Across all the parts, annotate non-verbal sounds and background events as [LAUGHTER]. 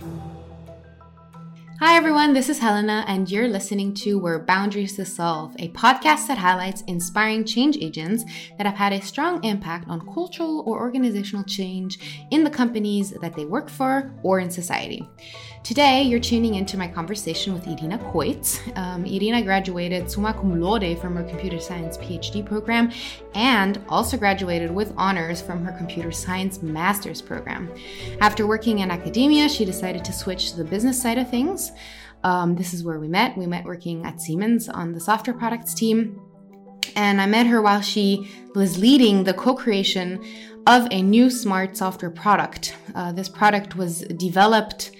Thank you. Hi, everyone. This is Helena, and you're listening to Where Boundaries Dissolve, a podcast that highlights inspiring change agents that have had a strong impact on cultural or organizational change in the companies that they work for or in society. Today, you're tuning into my conversation with Irina Koitz. Um, Irina graduated summa cum laude from her computer science PhD program and also graduated with honors from her computer science master's program. After working in academia, she decided to switch to the business side of things. Um, this is where we met. We met working at Siemens on the software products team. And I met her while she was leading the co creation of a new smart software product. Uh, this product was developed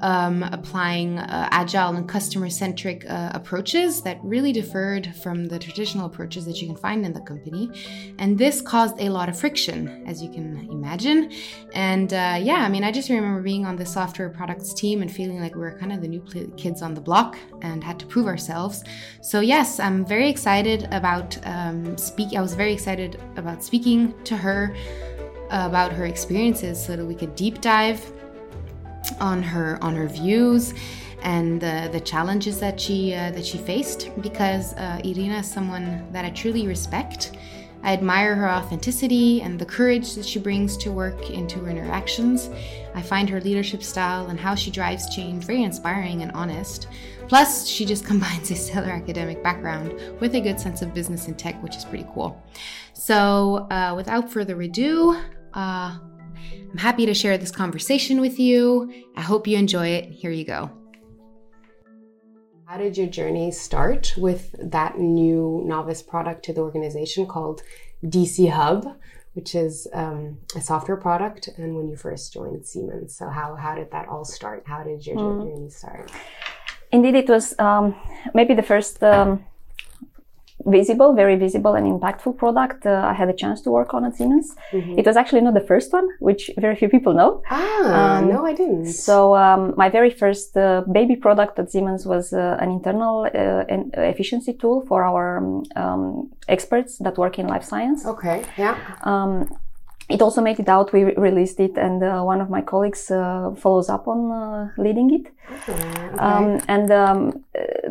um, applying uh, agile and customer centric uh, approaches that really differed from the traditional approaches that you can find in the company. And this caused a lot of friction, as you can imagine. And uh, yeah, I mean, I just remember being on the software products team and feeling like we were kind of the new kids on the block and had to prove ourselves. So, yes, I'm very excited about um, speak. I was very excited about speaking to her about her experiences so that we could deep dive on her on her views and uh, the challenges that she uh, that she faced because uh, Irina is someone that I truly respect. I admire her authenticity and the courage that she brings to work into her interactions. I find her leadership style and how she drives change very inspiring and honest. Plus, she just [LAUGHS] combines a stellar academic background with a good sense of business and tech, which is pretty cool. So, uh, without further ado, uh, I'm happy to share this conversation with you. I hope you enjoy it. Here you go. How did your journey start with that new novice product to the organization called DC Hub, which is um, a software product, and when you first joined Siemens? So, how, how did that all start? How did your mm. journey start? Indeed, it was um, maybe the first. Um, visible, very visible and impactful product uh, I had a chance to work on at Siemens. Mm-hmm. It was actually not the first one, which very few people know. Ah, um, no, I didn't. So um, my very first uh, baby product at Siemens was uh, an internal uh, efficiency tool for our um, experts that work in life science. Okay, yeah. It also made it out. We released it, and uh, one of my colleagues uh, follows up on uh, leading it. Okay. Um, and um,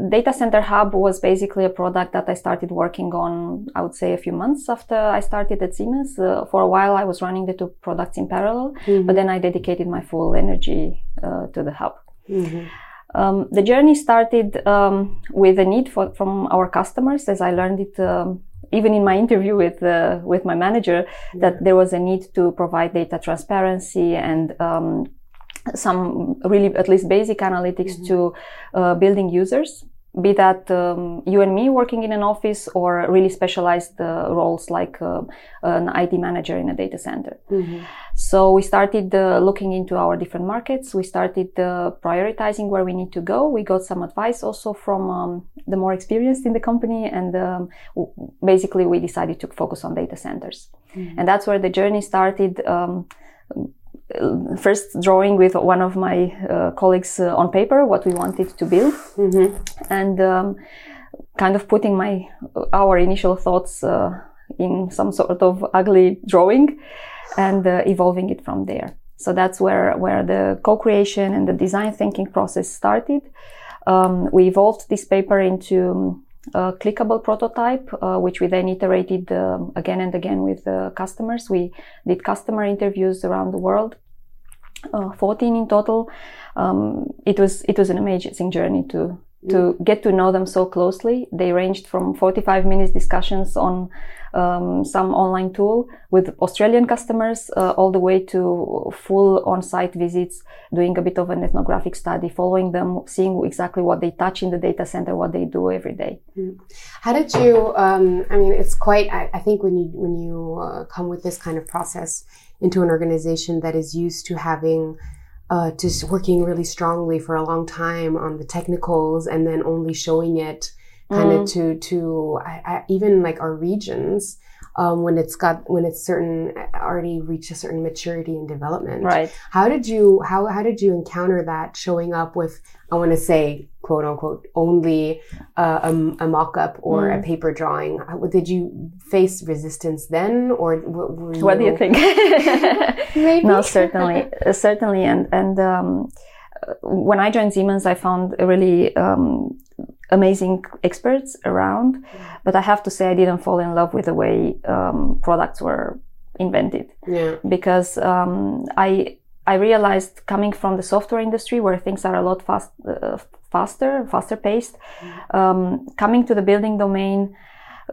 Data Center Hub was basically a product that I started working on. I would say a few months after I started at Siemens. Uh, for a while, I was running the two products in parallel, mm-hmm. but then I dedicated my full energy uh, to the hub. Mm-hmm. Um, the journey started um, with a need for, from our customers, as I learned it um, even in my interview with uh, with my manager yeah. that there was a need to provide data transparency and um, some really at least basic analytics mm-hmm. to uh, building users be that um, you and me working in an office or really specialized uh, roles like uh, an IT manager in a data center. Mm-hmm. So we started uh, looking into our different markets. We started uh, prioritizing where we need to go. We got some advice also from um, the more experienced in the company, and um, w- basically we decided to focus on data centers. Mm-hmm. And that's where the journey started um, first drawing with one of my uh, colleagues uh, on paper what we wanted to build mm-hmm. and um, kind of putting my our initial thoughts uh, in some sort of ugly drawing and uh, evolving it from there so that's where where the co-creation and the design thinking process started um, we evolved this paper into a clickable prototype, uh, which we then iterated uh, again and again with uh, customers. We did customer interviews around the world, uh, 14 in total. Um, it was it was an amazing journey to to get to know them so closely. They ranged from 45 minutes discussions on um, some online tool with Australian customers uh, all the way to full on-site visits, doing a bit of an ethnographic study, following them, seeing exactly what they touch in the data center, what they do every day. Mm. How did you? Um, I mean, it's quite. I, I, think when you when you uh, come with this kind of process into an organization that is used to having uh, just working really strongly for a long time on the technicals and then only showing it kind of mm. to to I, I, even like our regions um, when it's got when it's certain already reached a certain maturity and development. Right. How did you how how did you encounter that showing up with I want to say quote unquote only uh, a, a mock-up or mm. a paper drawing? Did you face resistance then, or what do you think? [LAUGHS] [LAUGHS] Maybe. no, certainly, certainly, and and. Um, when I joined Siemens, I found a really um, amazing experts around, but I have to say I didn't fall in love with the way um, products were invented. Yeah. Because um, I I realized coming from the software industry where things are a lot fast, uh, faster, faster paced, um, coming to the building domain,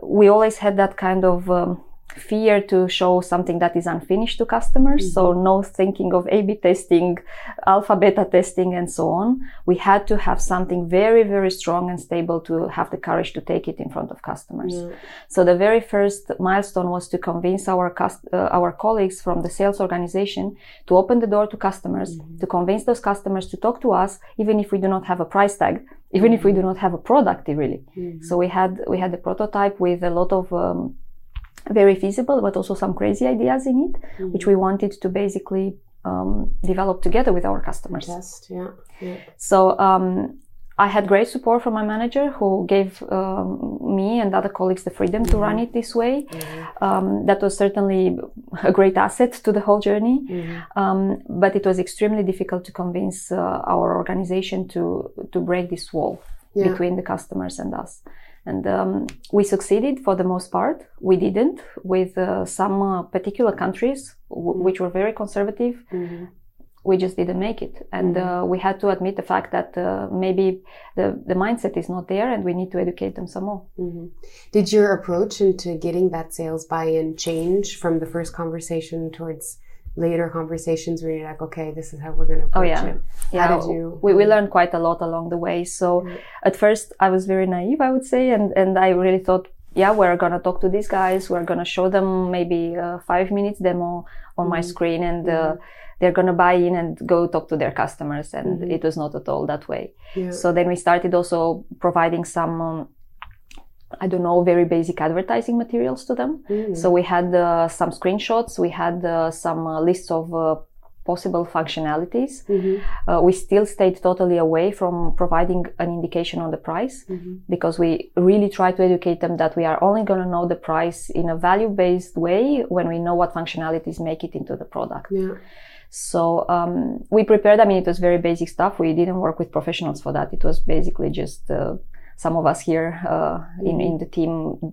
we always had that kind of um, fear to show something that is unfinished to customers. Mm-hmm. So no thinking of A-B testing, alpha beta testing and so on. We had to have something very, very strong and stable to have the courage to take it in front of customers. So the very first milestone was to convince our cust- uh, our colleagues from the sales organization to open the door to customers, mm-hmm. to convince those customers to talk to us, even if we do not have a price tag, even if we mm-hmm. do not have a product really. Mm-hmm. So we had, we had the prototype with a lot of, um, very feasible, but also some crazy ideas in it, mm-hmm. which we wanted to basically um, develop together with our customers. Test, yeah. yeah. So um, I had great support from my manager who gave um, me and other colleagues the freedom mm-hmm. to run mm-hmm. it this way. Mm-hmm. Um, that was certainly a great asset to the whole journey. Mm-hmm. Um, but it was extremely difficult to convince uh, our organization to to break this wall yeah. between the customers and us. And um, we succeeded for the most part. We didn't with uh, some uh, particular countries w- mm-hmm. which were very conservative. Mm-hmm. We just didn't make it. And mm-hmm. uh, we had to admit the fact that uh, maybe the, the mindset is not there and we need to educate them some more. Mm-hmm. Did your approach into getting that sales buy in change from the first conversation towards later conversations where you're like, okay, this is how we're going to approach oh, yeah. it? Yeah. How did you? We, we learned quite a lot along the way. So mm-hmm. at first I was very naive, I would say. And, and I really thought, yeah, we're going to talk to these guys. We're going to show them maybe a five minutes demo on mm-hmm. my screen and, uh, mm-hmm. they're going to buy in and go talk to their customers. And mm-hmm. it was not at all that way. Yeah. So then we started also providing some, um, I don't know, very basic advertising materials to them. Mm. So we had uh, some screenshots, we had uh, some uh, lists of uh, possible functionalities. Mm-hmm. Uh, we still stayed totally away from providing an indication on the price mm-hmm. because we really try to educate them that we are only going to know the price in a value based way when we know what functionalities make it into the product. Yeah. So um, we prepared. I mean, it was very basic stuff. We didn't work with professionals for that. It was basically just uh, some of us here uh, in, in the team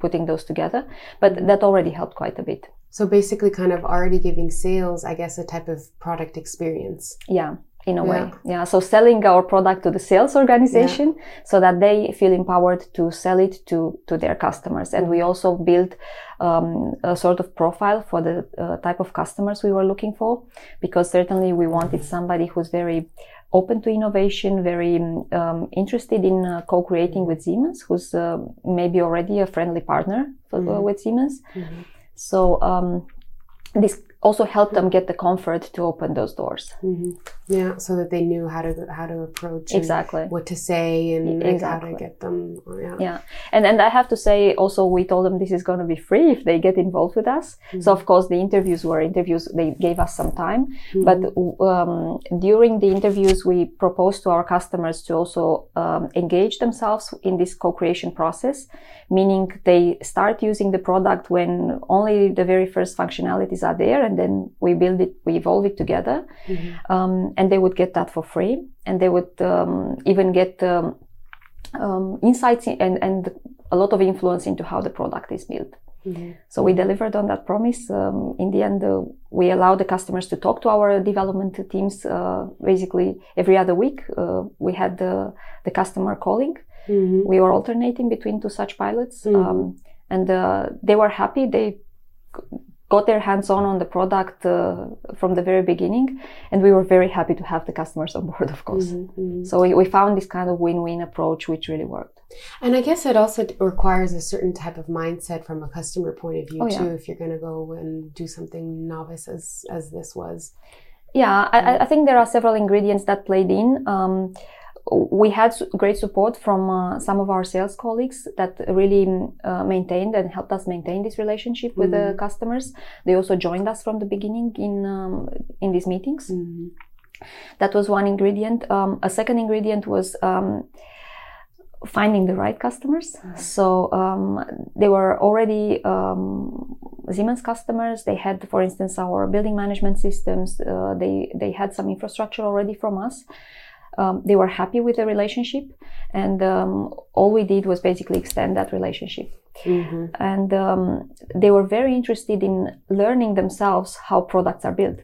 putting those together. But that already helped quite a bit. So basically, kind of already giving sales, I guess, a type of product experience. Yeah in a yeah. way. Yeah. So selling our product to the sales organization yeah. so that they feel empowered to sell it to, to their customers. And we mm-hmm. also built um, a sort of profile for the uh, type of customers we were looking for, because certainly we wanted somebody who's very open to innovation, very um, interested in uh, co-creating with Siemens, who's uh, maybe already a friendly partner for, uh, mm-hmm. with Siemens. Mm-hmm. So um, this also helped them get the comfort to open those doors. Mm-hmm. Yeah, so that they knew how to how to approach exactly what to say and exactly. how to get them. Yeah, yeah, and and I have to say also we told them this is going to be free if they get involved with us. Mm-hmm. So of course the interviews were interviews. They gave us some time, mm-hmm. but um, during the interviews we proposed to our customers to also um, engage themselves in this co-creation process, meaning they start using the product when only the very first functionalities are there and then we build it, we evolve it together. Mm-hmm. Um, and they would get that for free. And they would um, even get um, um insights and, and a lot of influence into how the product is built. Mm-hmm. So we delivered on that promise. Um, in the end, uh, we allowed the customers to talk to our development teams uh, basically every other week. Uh, we had the, the customer calling. Mm-hmm. We were alternating between two such pilots. Mm-hmm. Um, and uh, they were happy. They got their hands on on the product uh, from the very beginning and we were very happy to have the customers on board of course. mm-hmm, mm-hmm. so we, we found this kind of win-win approach which really worked. And i guess it also requires a certain type of mindset from a customer point of view oh, too yeah. if you're going to go and do something novice as as this was. Yeah I, I, think there are several ingredients that played in. Um, we had great support from uh, some of our sales colleagues that really uh, maintained and helped us maintain this relationship with mm-hmm. the customers. They also joined us from the beginning in um, in these meetings. Mm-hmm. That was one ingredient. Um, a second ingredient was um, finding the right customers. Mm-hmm. So um, they were already um, Siemens customers. They had, for instance, our building management systems. Uh, they they had some infrastructure already from us. Um, they were happy with the relationship, and um, all we did was basically extend that relationship. Mm-hmm. And um, they were very interested in learning themselves how products are built.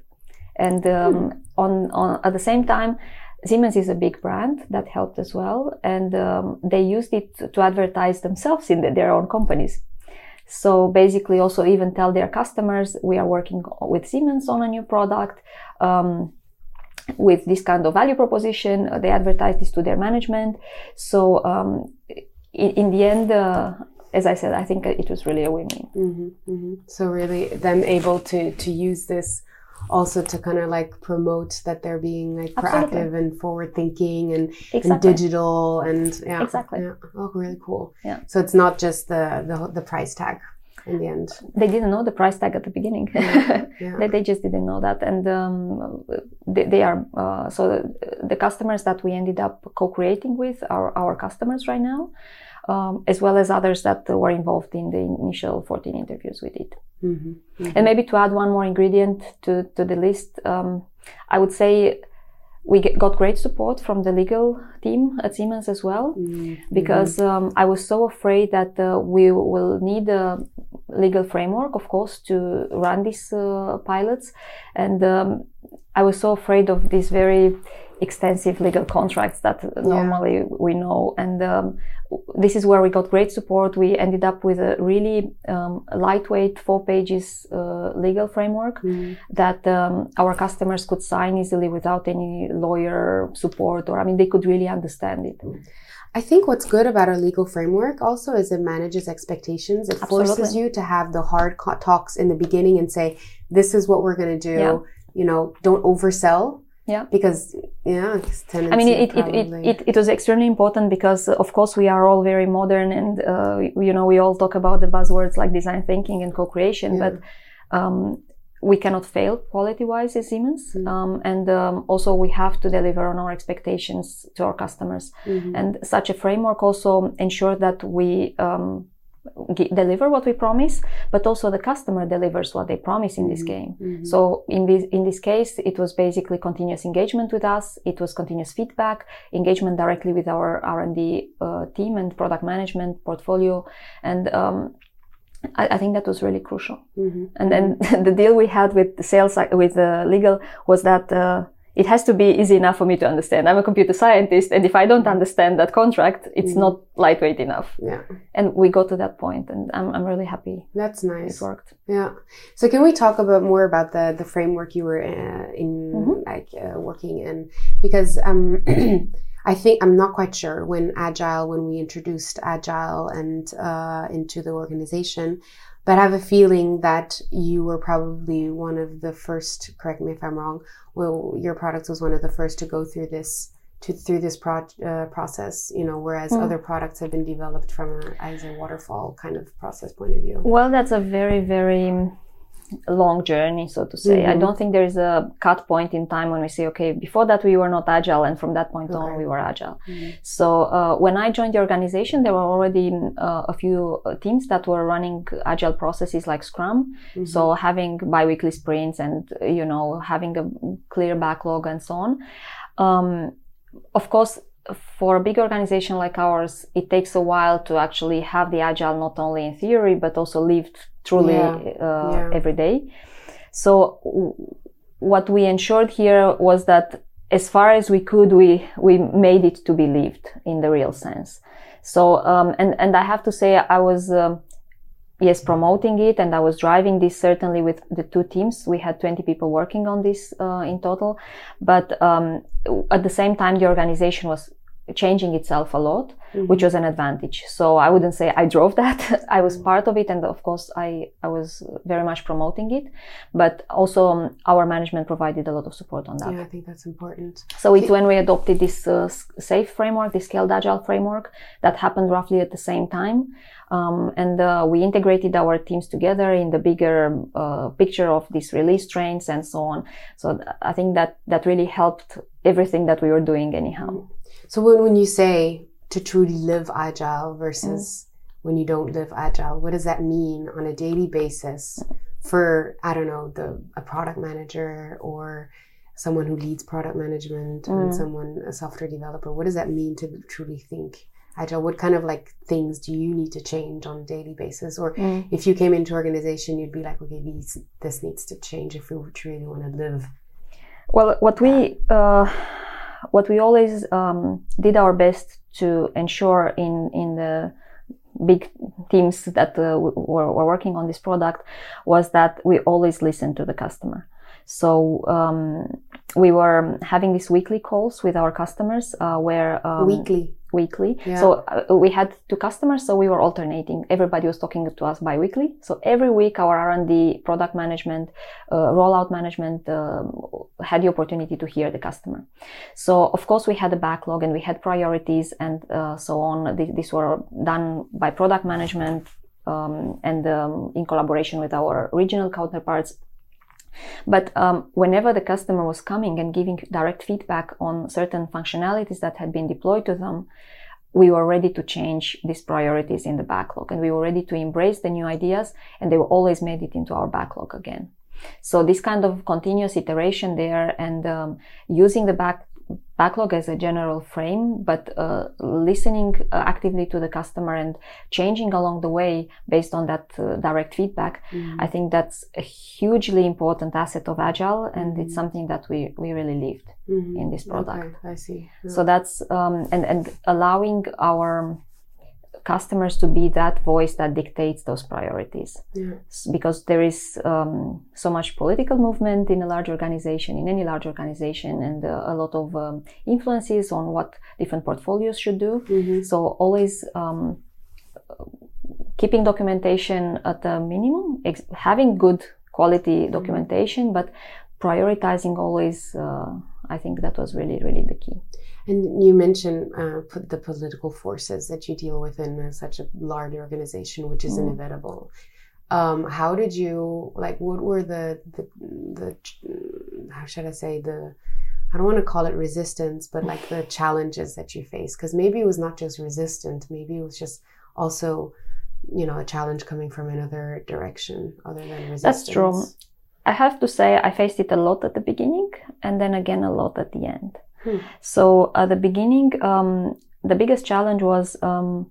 And mm. on, on at the same time, Siemens is a big brand that helped as well, and um, they used it to advertise themselves in the, their own companies. So basically, also even tell their customers we are working with Siemens on a new product. Um, with this kind of value proposition, uh, they advertise this to their management. So um, in, in, the end, uh, as I said, I think it was really a win-win. Mm-hmm, mm-hmm. So really, them able to to use this also to kind of like promote that they're being like Absolutely. proactive and forward thinking and, exactly. and digital and yeah exactly yeah. oh really cool yeah so it's not just the the, the price tag in the end they didn't know the price tag at the beginning yeah. [LAUGHS] Yeah. they, they just didn't know that and um, they, they, are uh, so the, the, customers that we ended up co-creating with are our customers right now um, as well as others that were involved in the initial 14 interviews we did Mm-hmm. Mm-hmm. And maybe to add one more ingredient to, to the list, um, I would say we get, got great support from the legal team at Siemens as well, mm-hmm. because um, I was so afraid that uh, we will need a legal framework, of course, to run these uh, pilots. And um, I was so afraid of these very extensive legal contracts that yeah. normally we know. And um, this is where we got great support. We ended up with a really um, lightweight four pages uh, legal framework mm. that um, our customers could sign easily without any lawyer support, or I mean, they could really understand it. I think what's good about our legal framework also is it manages expectations. It Absolutely. forces you to have the hard talks in the beginning and say, "This is what we're going to do." Yeah. You know, don't oversell yeah because yeah i mean it it, it, it, it, was extremely important because of course we are all very modern and uh, you know we all talk about the buzzwords like design thinking and co-creation yeah. but um, we cannot fail quality wise as siemens mm-hmm. um, and um, also we have to deliver on our expectations to our customers mm-hmm. and such a framework also ensures that we um, deliver what we promise, but also the customer delivers what they promise in this mm-hmm. game. Mm-hmm. So in this in this case, it was basically continuous engagement with us. It was continuous feedback, engagement directly with our R and D uh, team and product management portfolio, and um, I, I, think that was really crucial. Mm-hmm. And then [LAUGHS] the deal we had with the sales with the legal was that. Uh, it has to be easy enough for me to understand. I'm a computer scientist, and if I don't understand that contract, it's mm. not lightweight enough. Yeah. And we got to that point, and I'm, I'm really happy. That's nice. It worked. Yeah. So can we talk about more about the the framework you were uh, in, mm-hmm. like uh, working in? Because um, [CLEARS THROAT] I think I'm not quite sure when agile when we introduced agile and uh, into the organization but I have a feeling that you were probably one of the first. Correct me if I'm wrong. Well, your product was one of the first to go through this to through this pro- uh, process. You know, whereas mm. other products have been developed from a, as a waterfall kind of process point of view. Well, that's a very very long journey, so to say. Mm-hmm. I don't think there is a cut point in time when we say, okay, before that we were not agile, and from that point okay. on we were agile. Mm-hmm. So uh, when I joined the organization, there were already uh, a few uh, teams that were running agile processes like Scrum. Mm-hmm. So having biweekly sprints and you know having a clear backlog and so on. Um, of course, for a big organization like ours, it takes a while to actually have the agile not only in theory but also lived truly yeah. Uh, yeah. every day. So w- what we ensured here was that as far as we could, we we made it to be lived in the real sense. So um, and and I have to say I was. Um, yes, promoting it, and I was driving this certainly with the two teams. We had 20 people working on this uh, in total, but um, at the same time, the organization was changing itself a lot, mm-hmm. which was an advantage. So I wouldn't say I drove that. [LAUGHS] I was part of it. And of course, I, I was very much promoting it, but also um, our management provided a lot of support on that. Yeah, I think that's important. So it's when we adopted this uh, SAFe framework, this scaled agile framework that happened roughly at the same time. Um, and uh, we integrated our teams together in the bigger uh, picture of these release trains and so on. So th- I think that that really helped everything that we were doing anyhow. So when, when you say to truly live agile versus mm. when you don't live agile? What does that mean on a daily basis for I don't know the a product manager or someone who leads product management mm. and someone a software developer? What does that mean to truly think? agile what kind of like things do you need to change on a daily basis or mm. if you came into organization you'd be like okay these this needs to change if we truly want to live well what we uh, what we always um, did our best to ensure in in the big teams that uh, were, were working on this product was that we always listen to the customer. So um, we were having these weekly calls with our customers uh, where um, weekly weekly. Yeah. So uh, we had two customers, so we were alternating. Everybody was talking to us bi-weekly. So every week, our R&D, product management, uh, rollout management um, had the opportunity to hear the customer. So of course, we had a backlog and we had priorities and uh, so on. These were done by product management um, and um, in collaboration with our regional counterparts. But um, whenever the customer was coming and giving direct feedback on certain functionalities that had been deployed to them, we were ready to change these priorities in the backlog and we were ready to embrace the new ideas and they were always made it into our backlog again. So this kind of continuous iteration there and um, using the back backlog as a general frame, but uh, listening uh, actively to the customer and changing along the way based on that uh, direct feedback. Mm-hmm. I think that's a hugely important asset of Agile, and mm-hmm. it's something that we we really lived mm-hmm. in this product. Okay, I see. Yeah. So that's um, and and allowing our customers to be that voice that dictates those priorities. Yeah. Because there is um, so much political movement in a large organization, in any large organization, and uh, a lot of um, influences on what different portfolios should do. Mm-hmm. So always um, keeping documentation at a minimum, ex- having good quality mm-hmm. documentation, but prioritizing always. Uh, I think that was really, really the key. And you mentioned uh, the political forces that you deal with in such a large organization, which is mm. inevitable. Um, how did you like? What were the, the the how should I say the I don't want to call it resistance, but like the challenges that you face? Because maybe it was not just resistant, maybe it was just also, you know, a challenge coming from another direction other than resistance. That's true. I have to say I faced it a lot at the beginning and then again a lot at the end. Hmm. So at the beginning, um, the biggest challenge was um,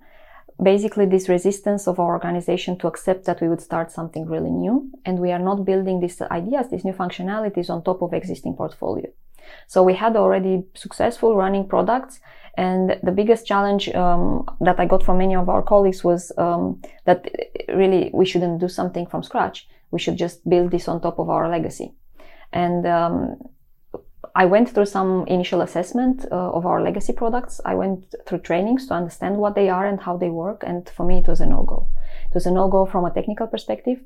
basically this resistance of our organization to accept that we would start something really new, and we are not building these ideas, these new functionalities on top of existing portfolio. So we had already successful running products, and the biggest challenge um, that I got from many of our colleagues was um, that really we shouldn't do something from scratch. We should just build this on top of our legacy. And um, I went through some initial assessment uh, of our legacy products. I went through trainings to understand what they are and how they work. And for me, it was a no-go. It was a no-go from a technical perspective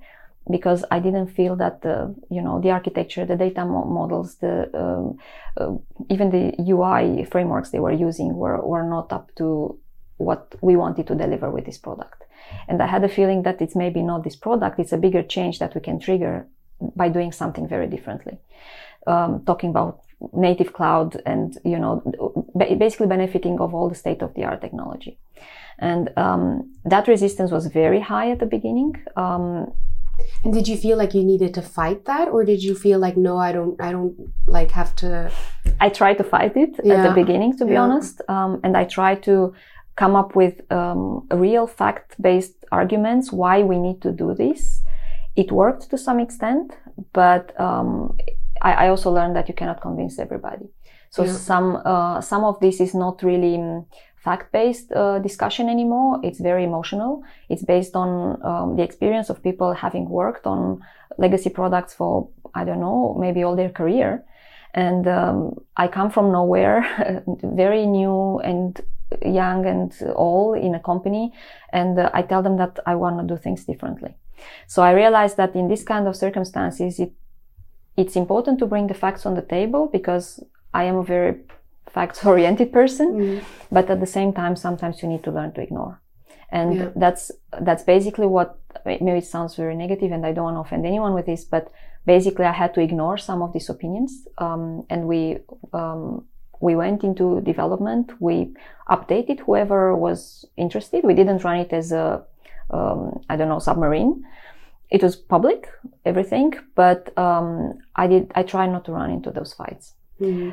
because I didn't feel that the, you know, the architecture, the data mo- models, the, um, uh, even the UI frameworks they were using were, were not up to what we wanted to deliver with this product. And I had a feeling that it's maybe not this product, it's a bigger change that we can trigger by doing something very differently. Um, talking about native cloud and you know basically benefiting of all the state of the art technology and um, that resistance was very high at the beginning um, and did you feel like you needed to fight that or did you feel like no i don't i don't like have to i tried to fight it yeah. at the beginning to be yeah. honest um, and i tried to come up with um, real fact-based arguments why we need to do this it worked to some extent but um, I, I also learned that you cannot convince everybody. So yeah. some uh, some of this is not really um, fact-based uh, discussion anymore. It's very emotional. It's based on um, the experience of people having worked on legacy products for I don't know maybe all their career. And um, I come from nowhere, [LAUGHS] very new and young and all in a company, and uh, I tell them that I want to do things differently. So I realized that in this kind of circumstances, it it's important to bring the facts on the table because I am a very facts oriented person, mm. but at the same time, sometimes you need to learn to ignore. And yeah. that's, that's basically what, maybe it sounds very negative and I don't want to offend anyone with this, but basically I had to ignore some of these opinions. Um, and we, um, we went into development. We updated whoever was interested. We didn't run it as a, um, I don't know, submarine. It was public, everything, but um, I did. I tried not to run into those fights. Mm-hmm.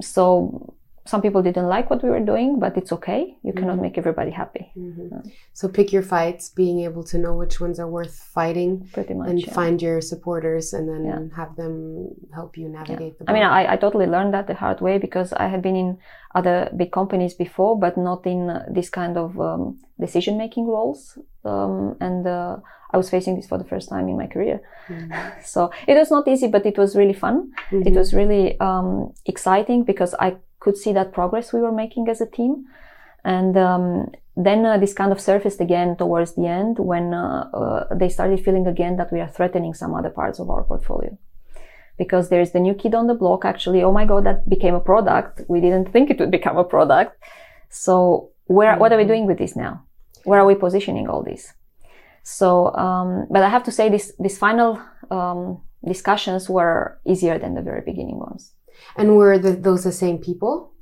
So some people didn't like what we were doing, but it's okay. You cannot mm-hmm. make everybody happy. Mm-hmm. So pick your fights, being able to know which ones are worth fighting, pretty much, and yeah. find your supporters, and then yeah. have them help you navigate yeah. the. I mean, I, I totally learned that the hard way because I had been in other big companies before, but not in uh, this kind of um, decision making roles, um, and. Uh, I was facing this for the first time in my career. Mm-hmm. [LAUGHS] So it was not easy, but it was really fun. Mm-hmm. It was really um, exciting because I could see that progress we were making as a team. And um, then uh, this kind of surfaced again towards the end when uh, uh, they started feeling again that we are threatening some other parts of our portfolio. Because there is the new kid on the block, actually, oh my God, that became a product. We didn't think it would become a product. So where, what are we mm-hmm. doing with this now? Where are we positioning all this? So, um, but I have to say this, this final um, discussions were easier than the very beginning ones. And were the, those the same people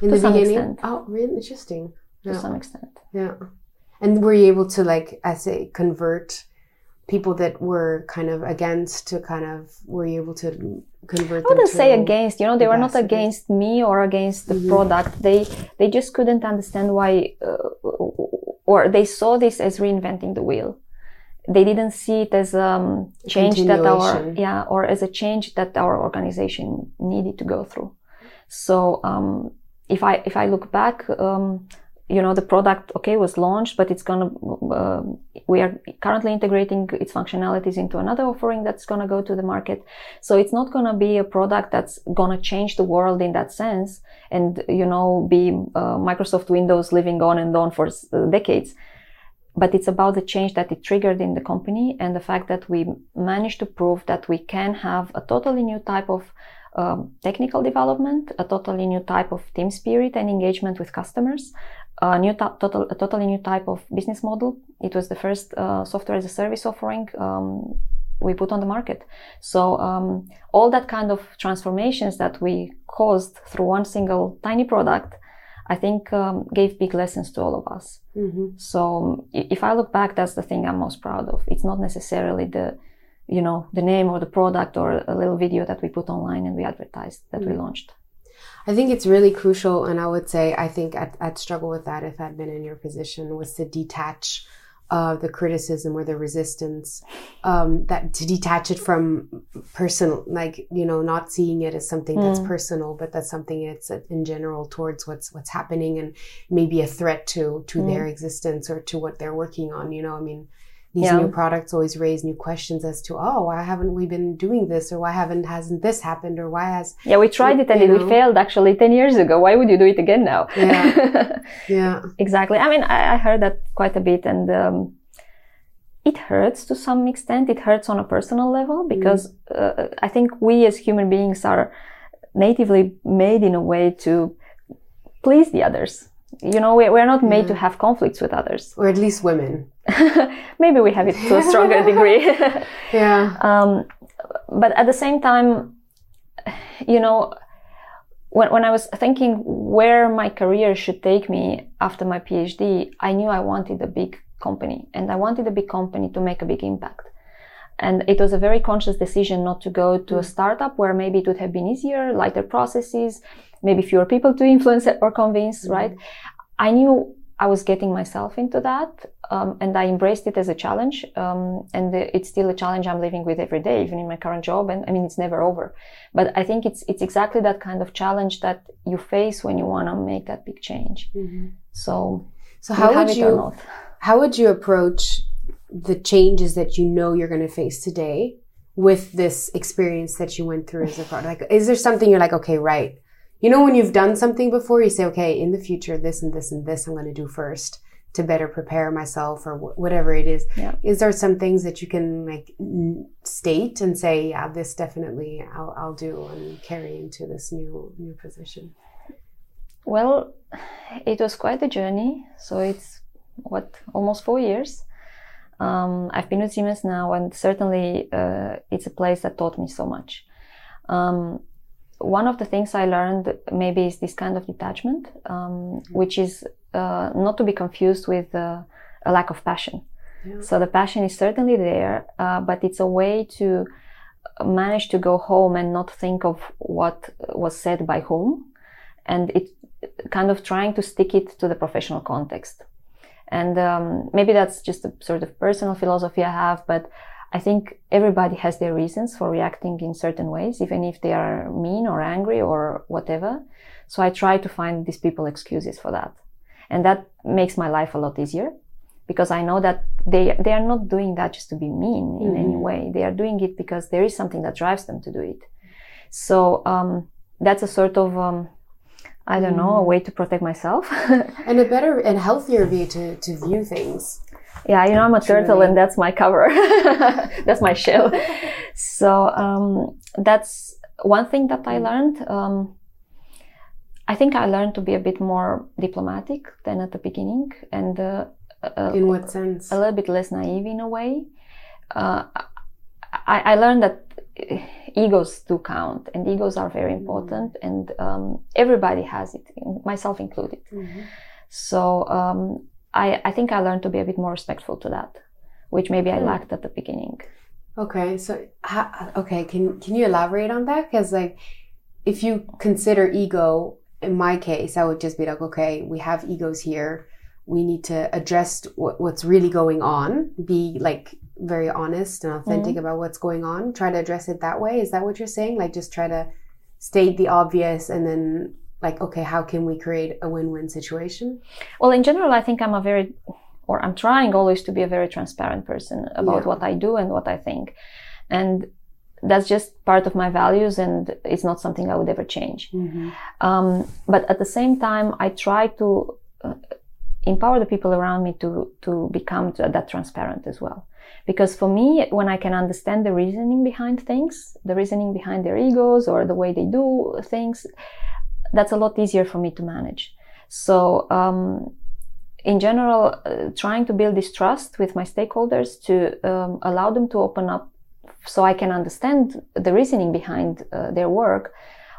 in to the beginning? Extent. Oh, really interesting. To yeah. some extent. Yeah. And were you able to like, I say, convert people that were kind of against to kind of were you able to convert I wouldn't say against, you know, they were not against me or against the mm-hmm. product. They they just couldn't understand why uh, or they saw this as reinventing the wheel they didn't see it as um, a change that our yeah or as a change that our organization needed to go through. So um, if i if i look back um, you know the product okay was launched but it's gonna uh, we are currently integrating its functionalities into another offering that's gonna go to the market. So it's not gonna be a product that's gonna change the world in that sense and you know be uh, microsoft windows living on and on for decades but it's about the change that it triggered in the company and the fact that we managed to prove that we can have a totally new type of um, technical development, a totally new type of team spirit and engagement with customers, a new t- total, a totally new type of business model. It was the first uh, software as a service offering um, we put on the market. So um, all that kind of transformations that we caused through one single tiny product I think um, gave big lessons to all of us. Mm-hmm. So if I look back, that's the thing I'm most proud of. It's not necessarily the, you know, the name or the product or a little video that we put online and we advertised that mm-hmm. we launched. I think it's really crucial, and I would say I think I'd, I'd struggle with that if I'd been in your position was to detach uh, the criticism or the resistance um, that to detach it from personal like you know not seeing it as something that's mm. personal but that's something it's in general towards what's what's happening and maybe a threat to to mm. their existence or to what they're working on you know i mean these yeah. new products always raise new questions as to oh why haven't we been doing this? Or why haven't hasn't this happened? Or why has yeah we tried it and it know? failed actually 10 years ago. Why would you do it again now? Yeah. [LAUGHS] Yeah. Exactly. I mean I, I, heard that quite a bit and um, it hurts to some extent. It hurts on a personal level because mm. uh, i think we as human beings are natively made in a way to please the others. You know we, we're not made yeah. to have conflicts with others. Or at least women [LAUGHS] maybe we have it to a stronger [LAUGHS] degree [LAUGHS] yeah um, but at the same time you know when, when i was thinking where my career should take me after my phd i knew i wanted a big company and i wanted a big company to make a big impact and it was a very conscious decision not to go to a mm. startup where maybe it would have been easier lighter processes maybe fewer people to influence or convince, mm-hmm. right? I knew I was getting myself into that, um, and I embraced it as a challenge. Um, and the, it's still a challenge I'm living with every day, even in my current job. And I mean, it's never over. But I think it's it's exactly that kind of challenge that you face when you want to make that big change. Mm-hmm. So, so how would you how would you approach the changes that you know you're going to face today with this experience that you went through as a product? Like, is there something you're like, okay, right? You know, when you've done something before, you say, okay, in the future, this and this and this I'm going to do first to better prepare myself or wh- whatever it is. Yeah. Is there some things that you can like n- state and say, yeah, this definitely I'll, I'll do and carry into this new new position? Well, it was quite a journey. So it's what almost four years. Um, I've been with Siemens now, and certainly uh, it's a place that taught me so much. Um, one of the things I learned maybe is this kind of detachment, um, which is uh, not to be confused with uh, a lack of passion. Yeah. So the passion is certainly there, uh, but it's a way to manage to go home and not think of what was said by whom, and it kind of trying to stick it to the professional context. And um, maybe that's just a sort of personal philosophy I have, but I think everybody has their reasons for reacting in certain ways, even if they are mean or angry or whatever. So I try to find these people excuses for that. And that makes my life a lot easier because I know that they, they are not doing that just to be mean in mm-hmm. any way. They are doing it because there is something that drives them to do it. So, um, that's a sort of, um, I don't know, a mm-hmm. way to protect myself. [LAUGHS] and a better and healthier way to, to view things. Yeah, you know, I'm a turtle and that's my cover. [LAUGHS] that's my shell. so, um, that's one thing that I learned. Um, I think I learned to be a bit more diplomatic than at the beginning and uh, uh, in what sense? A little bit less naive in a way. Uh, I, I, learned that egos do count, and egos are very important, mm-hmm. and um, everybody has it, myself included. Mm-hmm. So um, I, I think I learned to be a bit more respectful to that, which maybe I hmm. lacked at the beginning. Okay, so okay, can can you elaborate on that? Because like, if you consider ego, in my case, I would just be like, okay, we have egos here we need to address what, what's really going on be like very honest and authentic mm-hmm. about what's going on try to address it that way is that what you're saying like just try to state the obvious and then like okay how can we create a win-win situation well in general i think i'm a very or i'm trying always to be a very transparent person about yeah. what i do and what i think and that's just part of my values and it's not something i would ever change mm-hmm. um, but at the same time i try to uh, empower the people around me to to become that transparent as well because for me when i can understand the reasoning behind things the reasoning behind their egos or the way they do things that's a lot easier for me to manage so um, in general uh, trying to build this trust with my stakeholders to um, allow them to open up so i can understand the reasoning behind uh, their work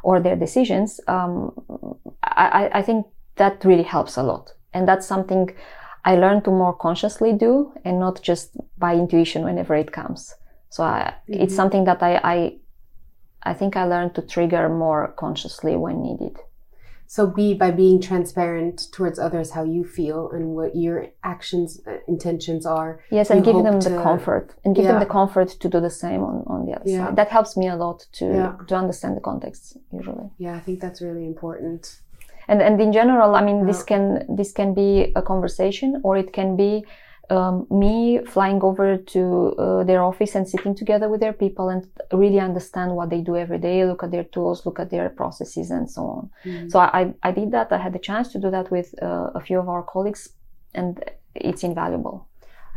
or their decisions um, I, I think that really helps a lot and that's something I learned to more consciously do and not just by intuition whenever it comes. So I, mm-hmm. it's something that I, I, I think I learned to trigger more consciously when needed. So be by being transparent towards others how you feel and what your actions uh, intentions are. Yes, and give them to, the comfort and give yeah. them the comfort to do the same on, on the other yeah. side. That helps me a lot to yeah. to understand the context usually. Yeah, I think that's really important and and in general i mean this can this can be a conversation or it can be um, me flying over to uh, their office and sitting together with their people and really understand what they do every day look at their tools look at their processes and so on mm-hmm. so I, I did that i had the chance to do that with uh, a few of our colleagues and it's invaluable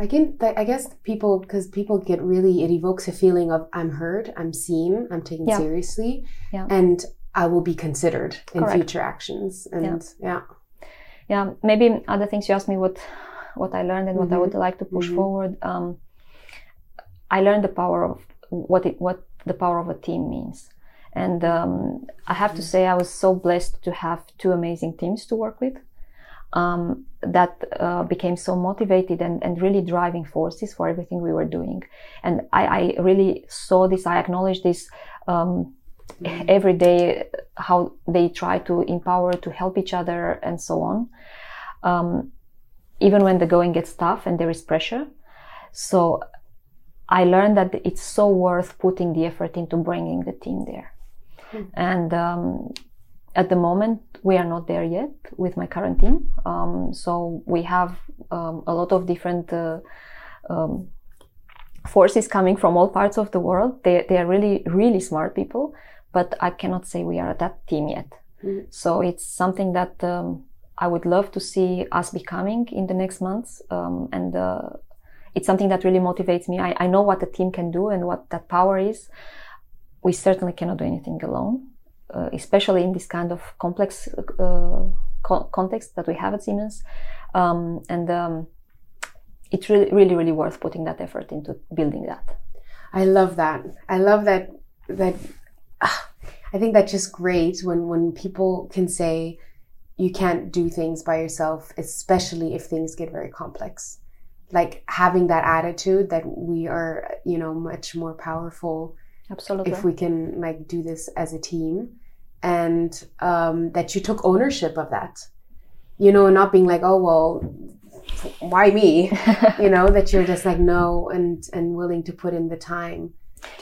I can, I guess people, because people get really, it evokes a feeling of I'm heard, I'm seen, I'm taken yeah. seriously. Yeah. And I will be considered in Correct. future actions. And yeah. yeah. yeah. maybe other things you asked me what what I learned and mm-hmm. what I mm-hmm. would like to push mm-hmm. forward. Um, I learned the power of what it what the power of a team means. And um, I have to mm-hmm. say, I was so blessed to have two amazing teams to work with um, that uh, became so motivated and, and really driving forces for everything we were doing. And I, I really saw this, I acknowledged this um, mm-hmm. every day how they try to empower to help each other and so on um, even when the going gets tough and there is pressure so i learned that it's so worth putting the effort into bringing the team there mm-hmm. and um, at the moment we are not there yet with my current team um, so we have um, a lot of different uh, um, forces coming from all parts of the world they, they are really really smart people but I cannot say we are that team yet. Mm. So it's something that um, I would love to see us becoming in the next months. Um, and uh, it's something that really motivates me. I, I, know what the team can do and what that power is. We certainly cannot do anything alone, uh, especially in this kind of complex uh, co- context that we have at Siemens. Um, and um, it's really, really, really worth putting that effort into building that. I love that. I love that that I think that's just great when when people can say you can't do things by yourself, especially if things get very complex. Like having that attitude that we are, you know, much more powerful. Absolutely. If we can like do this as a team, and um, that you took ownership of that, you know, not being like, oh well, why me? [LAUGHS] you know, that you're just like no, and and willing to put in the time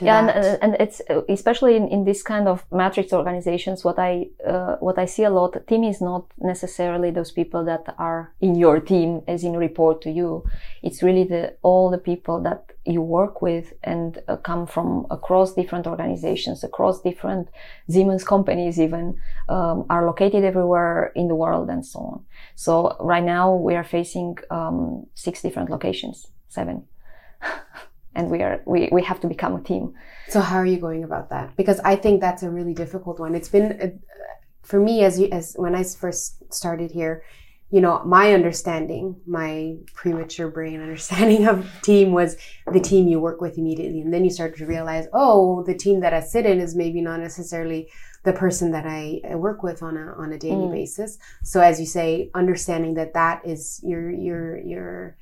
yeah and, uh, and, it's especially in, in this kind of matrix organizations what i uh, what i see a lot team is not necessarily those people that are in your team as in report to you. It's really the all the people that you work with and uh, come from across different organizations across different siemens companies even um, are located everywhere in the world and so on. So right now we are facing um, six different locations seven [LAUGHS] and we are we, we have to become a team so how are you going about that because i think that's a really difficult one it's been uh, for me as you as when i first started here you know my understanding my premature brain [LAUGHS] understanding of team was the team you work with immediately and then you start to realize oh the team that i sit in is maybe not necessarily the person that I work with on a on a daily mm. basis. So as you say, understanding that that is your your your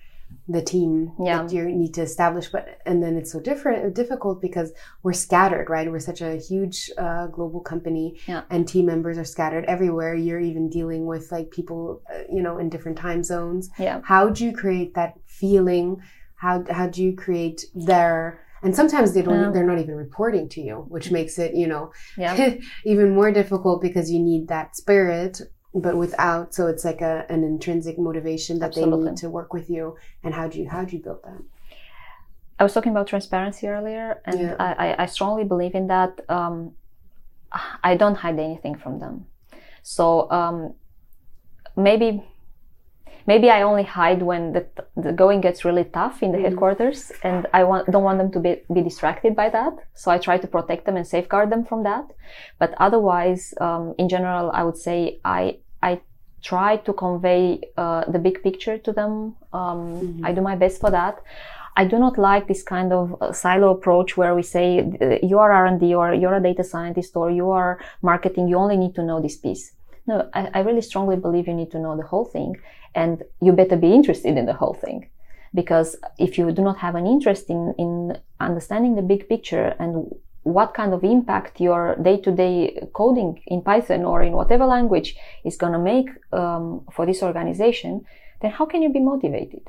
the team yeah. that you need to establish but and then it's so different difficult because we're scattered right we're such a huge uh, global company yeah. and team members are scattered everywhere you're even dealing with like people uh, you know in different time zones yeah how do you create that feeling how how do you create their and sometimes they don't they're not even reporting to you which makes it you know yeah. [LAUGHS] even more difficult because you need that spirit but without so it's like a an intrinsic motivation that Absolutely. they need to work with you and how do you how do you build that i was talking about transparency earlier and yeah. I, I strongly believe in that um, i don't hide anything from them so um, maybe maybe i only hide when the, the going gets really tough in the mm-hmm. headquarters and i want, don't want them to be, be distracted by that so i try to protect them and safeguard them from that but otherwise um, in general i would say i I try to convey uh, the big picture to them. Um, mm-hmm. I do my best for that. I do not like this kind of uh, silo approach where we say uh, you are R&D or you're a data scientist or you are marketing. You only need to know this piece. No, I, I really strongly believe you need to know the whole thing and you better be interested in the whole thing because if you do not have an interest in, in understanding the big picture and what kind of impact your day-to-day coding in Python or in whatever language is going to make um, for this organization, then how can you be motivated?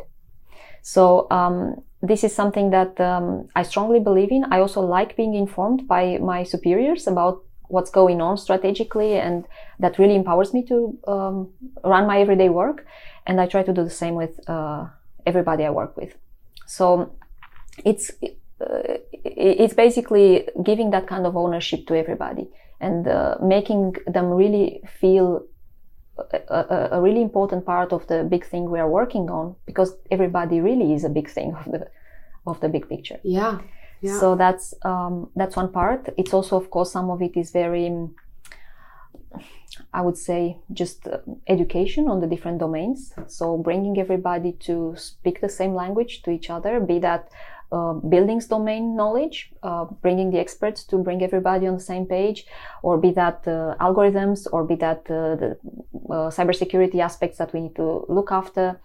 So um, this is something that um, I strongly believe in. I also like being informed by my superiors about what's going on strategically, and that really empowers me to um, run my everyday work. And I try to do the same with uh, everybody I work with. So it's uh, it's basically giving that kind of ownership to everybody and uh, making them really feel a, a, a, really important part of the big thing we are working on because everybody really is a big thing of the of the big picture. Yeah. yeah. So that's um, that's one part. It's also, of course, some of it is very, I would say, just uh, education on the different domains. So bringing everybody to speak the same language to each other, be that uh, buildings domain knowledge, uh, bringing the experts to bring everybody on the same page, or be that uh, algorithms, or be that uh, the uh, cybersecurity aspects that we need to look after,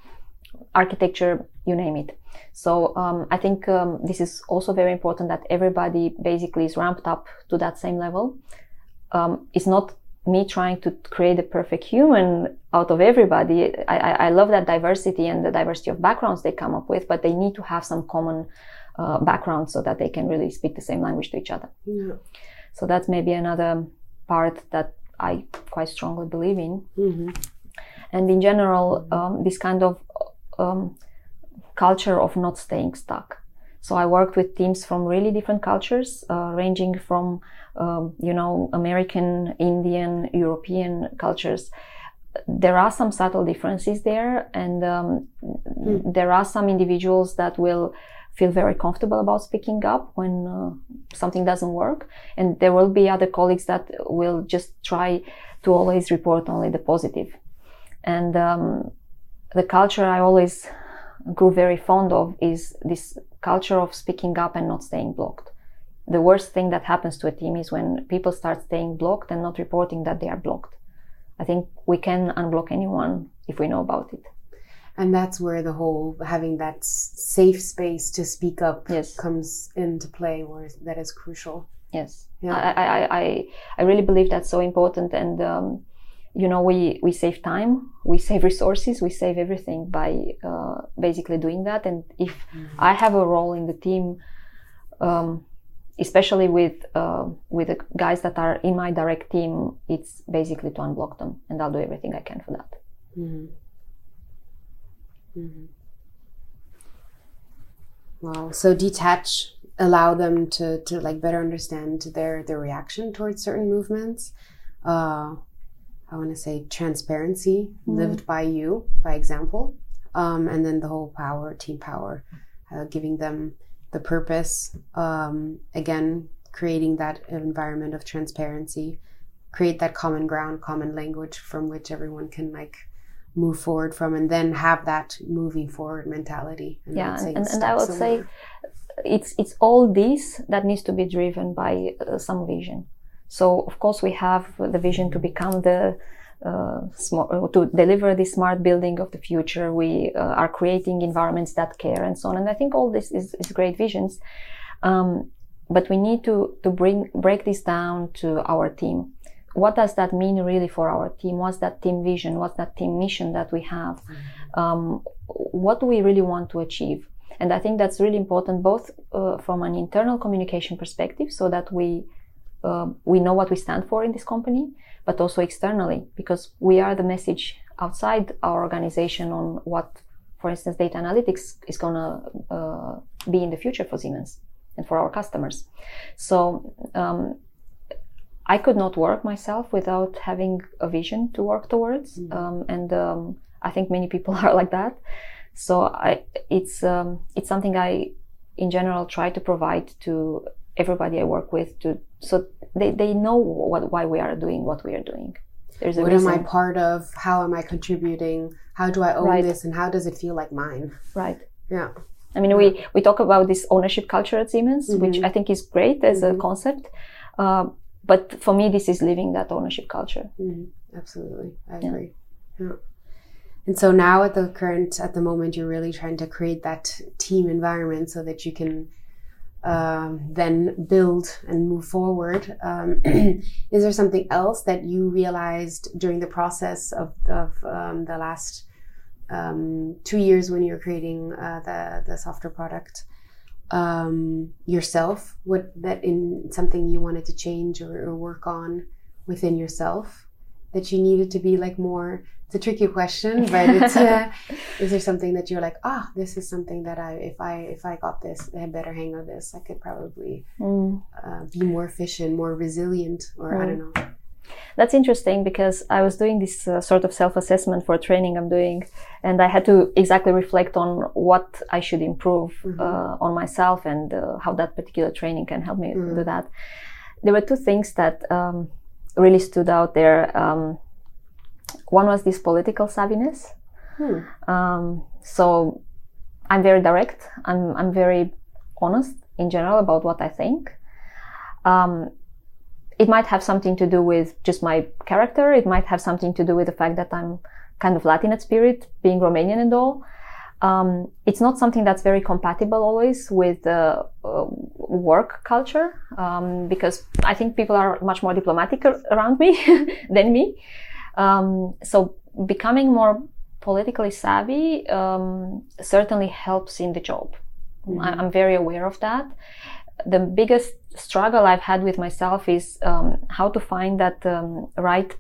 architecture, you name it. So um, I think um, this is also very important that everybody basically is ramped up to that same level. Um, it's not me trying to create a perfect human out of everybody. I, I, I, love that diversity and the diversity of backgrounds they come up with, but they need to have some common uh, background so that they can really speak the same language to each other. Yeah. So that's maybe another part that I quite strongly believe in. Mm-hmm. And in general, um, this kind of um, culture of not staying stuck. So I worked with teams from really different cultures, uh, ranging from, um, you know, American, Indian, European cultures. There are some subtle differences there, and um, mm. there are some individuals that will feel very comfortable about speaking up when uh, something doesn't work. And there will be other colleagues that will just try to always report only the positive. And um, the culture I always grew very fond of is this culture of speaking up and not staying blocked. the worst thing that happens to a team is when people start staying blocked and not reporting that they are blocked. I think we can unblock anyone if we know about it. And that's where the whole having that safe space to speak up yes. comes into play, where that is crucial. Yes, yeah. I, I, I, I really believe that's so important. And, um, you know, we, we save time, we save resources, we save everything by uh, basically doing that. And if mm-hmm. I have a role in the team, um, especially with uh, with the guys that are in my direct team, it's basically to unblock them, and I'll do everything I can for that. Mm-hmm. Mm-hmm. Wow. So detach, allow them to to like better understand their their reaction towards certain movements. Uh, I want to say transparency mm-hmm. lived by you, by example, um, and then the whole power, team power, uh, giving them the purpose. Um, again, creating that environment of transparency, create that common ground, common language from which everyone can like move forward from, and then have that moving forward mentality. And yeah, and, and I would somewhere. say it's it's all this that needs to be driven by uh, some vision. So of course we have the vision to become the uh, smart, uh, to deliver this smart building of the future. We uh, are creating environments that care and so on. And I think all this is, is great visions. Um, but we need to, to bring, break this down to our team. What does that mean really for our team? What's that team vision? What's that team mission that we have? Mm-hmm. Um, what do we really want to achieve? And I think that's really important, both uh, from an internal communication perspective, so that we uh, we know what we stand for in this company, but also externally, because we are the message outside our organization on what, for instance, data analytics is going to uh, be in the future for Siemens and for our customers. So um, I could not work myself without having a vision to work towards, mm-hmm. um, and um, I think many people [LAUGHS] are like that. So I, it's um, it's something I, in general, try to provide to everybody I work with to so they, they know what why we are doing what we are doing. There's a what reason. am I part of? How am I contributing? How do I own right. this and how does it feel like mine? Right. Yeah. I mean, yeah. we, we talk about this ownership culture at Siemens, mm-hmm. which I think is great as mm-hmm. a concept. Uh, but for me, this is living that ownership culture. Mm-hmm. Absolutely. I agree. Yeah. yeah. And so now at the current, at the moment, you're really trying to create that team environment so that you can um, then build and move forward. Um, [CLEARS THROAT] is there something else that you realized during the process of, of um, the last um, two years when you were creating uh, the the software product um, yourself? What that in something you wanted to change or, or work on within yourself that you needed to be like more it's a tricky question, but it's uh, [LAUGHS] is there something that you're like, ah, oh, this is something that I if I if I got this, I had better hang of this, I could probably mm. uh, be more efficient, more resilient, or mm. I don't know. That's interesting because I was doing this uh, sort of self assessment for training I'm doing, and I had to exactly reflect on what I should improve mm-hmm. uh, on myself and uh, how that particular training can help me mm. do that. There were two things that um, really stood out there. Um, one was this political savviness. Hmm. Um, so I'm very direct. I'm, I'm very honest in general about what I think. Um, it might have something to do with just my character. It might have something to do with the fact that I'm kind of Latin at spirit, being Romanian and all. Um, it's not something that's very compatible always with the uh, work culture um, because I think people are much more diplomatic around me [LAUGHS] than me. Um, so becoming more politically savvy um, certainly helps in the job. Mm-hmm. I, am very aware of that. The biggest struggle I've had with myself is um, how to find that um, right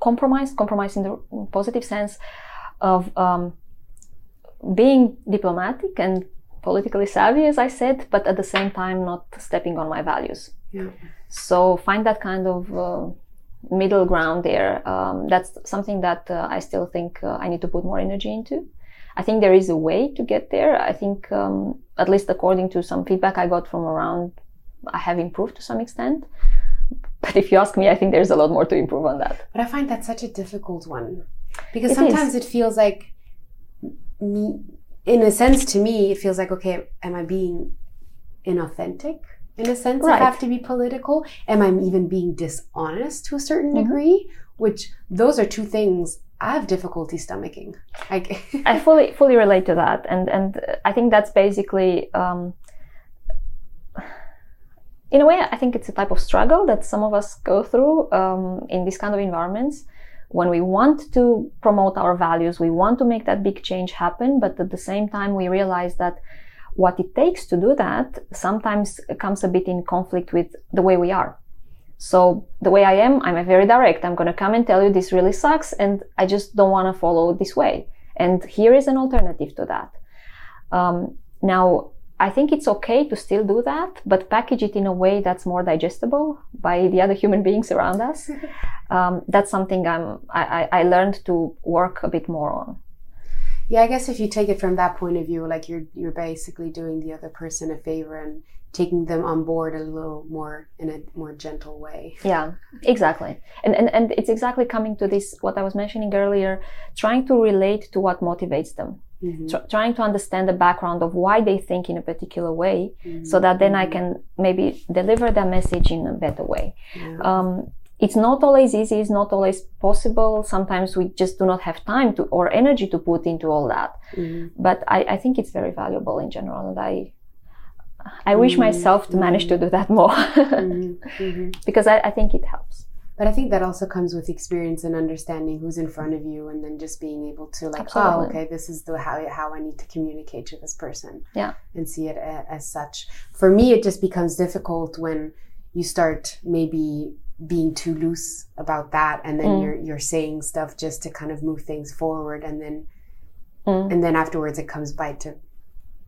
compromise, compromise in the positive sense of um, being diplomatic and politically savvy, as I said, but at the same time not stepping on my values. Yeah. So find that kind of uh, middle ground there. Um, that's something that uh, I still think uh, I need to put more energy into. I think there is a way to get there. I think, um, at least according to some feedback I got from around, I have improved to some extent. But if you ask me, I think there's a lot more to improve on that. But I find that such a difficult one because it sometimes is. it feels like, me, in a sense, to me, it feels like, okay, am I being inauthentic in a sense Right. I have to be political? Am I even being dishonest to a certain Mhm. degree? Which those are two things I have difficulty stomaching. Like, I [LAUGHS] fully fully relate to that, and and I think that's basically, um, in a way, I think it's a type of struggle that some of us go through um, in these kind of environments. When we want to promote our values, we want to make that big change happen, but at the same time, we realize that what it takes to do that sometimes comes a bit in conflict with the way we are. So the way I am, I'm a very direct. I'm going to come and tell you this really sucks, and I just don't want to follow this way. And here is an alternative to that. Um, now, I think it's okay to still do that, but package it in a way that's more digestible by the other human [LAUGHS] beings around us. [LAUGHS] um, that's something I'm, I, I I learned to work a bit more on. yeah, I guess if you take it from that point of view, like you're you're basically doing the other person a favor and taking them on board a little more in a more gentle way. Yeah, exactly. And, and, and it's exactly coming to this, what I was mentioning earlier, trying to relate to what motivates them. Mhm. Tr- trying to understand the background of why they think in a particular way Mm-hmm. so that then I can maybe deliver their message in a better way. Yeah. Um, it's not always easy, it's not always possible. Sometimes we just do not have time to or energy to put into all that. Mhm. But I, I think it's very valuable in general, and I I wish Mm, myself to manage to do that more [LAUGHS] Mhm. Mhm. because I, I think it helps. But I think that also comes with experience and understanding who's in front of you, and then just being able to like, oh, okay, this is the how how I need to communicate to this person, Yeah. and see it a, as such. For me, it just becomes difficult when you start maybe being too loose about that, and then Mm. you're you're saying stuff just to kind of move things forward, and then Mm. and then afterwards it comes by to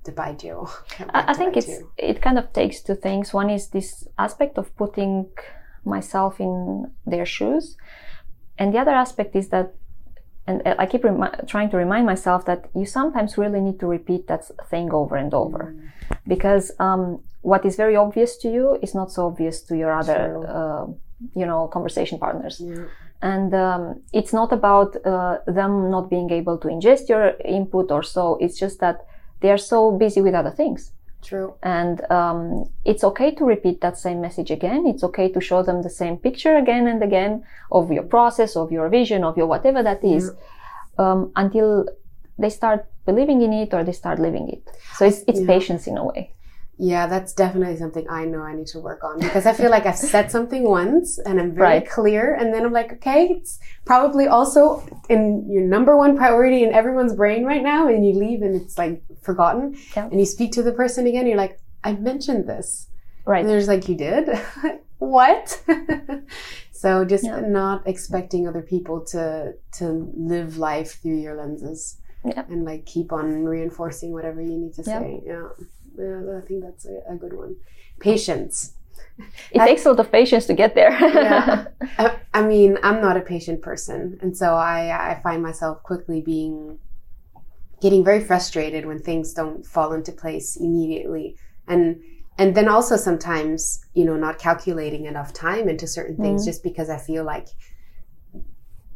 to bite you. [LAUGHS] I, I think it's you. it kind of takes two things. One is this aspect of putting myself in their shoes, and the other aspect is that, and I keep remi- trying to remind myself that you sometimes really need to repeat that thing over and over, because um, what is very obvious to you is not so obvious to your other, uh, you know, conversation partners Yeah. and um, it's not about uh, them not being able to ingest your input or so it's just that they are so busy with other things. True. and um, it's okay to repeat that same message again. It's okay to show them the same picture again and again of your process of your vision of your whatever that is um, until they start believing in it or they start living it. So it's, it's Yeah. patience in a way Yeah, that's definitely something I know I need to work on because I feel like I've said something once and I'm very Right. clear, and then I'm like, okay, it's probably also in your number one priority in everyone's brain right now, and you leave and it's like forgotten, Yeah. and you speak to the person again, you're like, I mentioned this, right and there's like, you did, [LAUGHS] what? [LAUGHS] so just Yeah. not expecting other people to to live life through your lenses Yeah. and like keep on reinforcing whatever you need to say. Yeah. Yeah, I think that's a, a good one. Patience. it I- takes a lot of patience to get there Yeah. [LAUGHS] I, I mean, I'm not a patient person, and so I I find myself quickly being getting very frustrated when things don't fall into place immediately, and and then also sometimes you know not calculating enough time into certain things Mhm. just because I feel like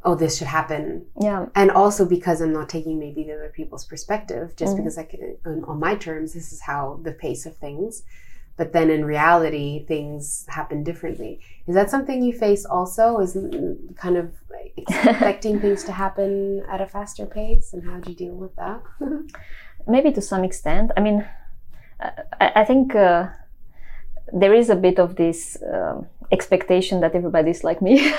oh this should happen yeah and also because I'm not taking maybe the other people's perspective, just Mhm. because I can on, my terms, this is how the pace of things. But then in reality, things happen differently. Is that something you face also? Is mm, kind of expecting [LAUGHS] things to happen at a faster pace, and how do you deal with that? [LAUGHS] maybe to some extent. I mean, I, I think uh, there is a bit of this um expectation that everybody's like me.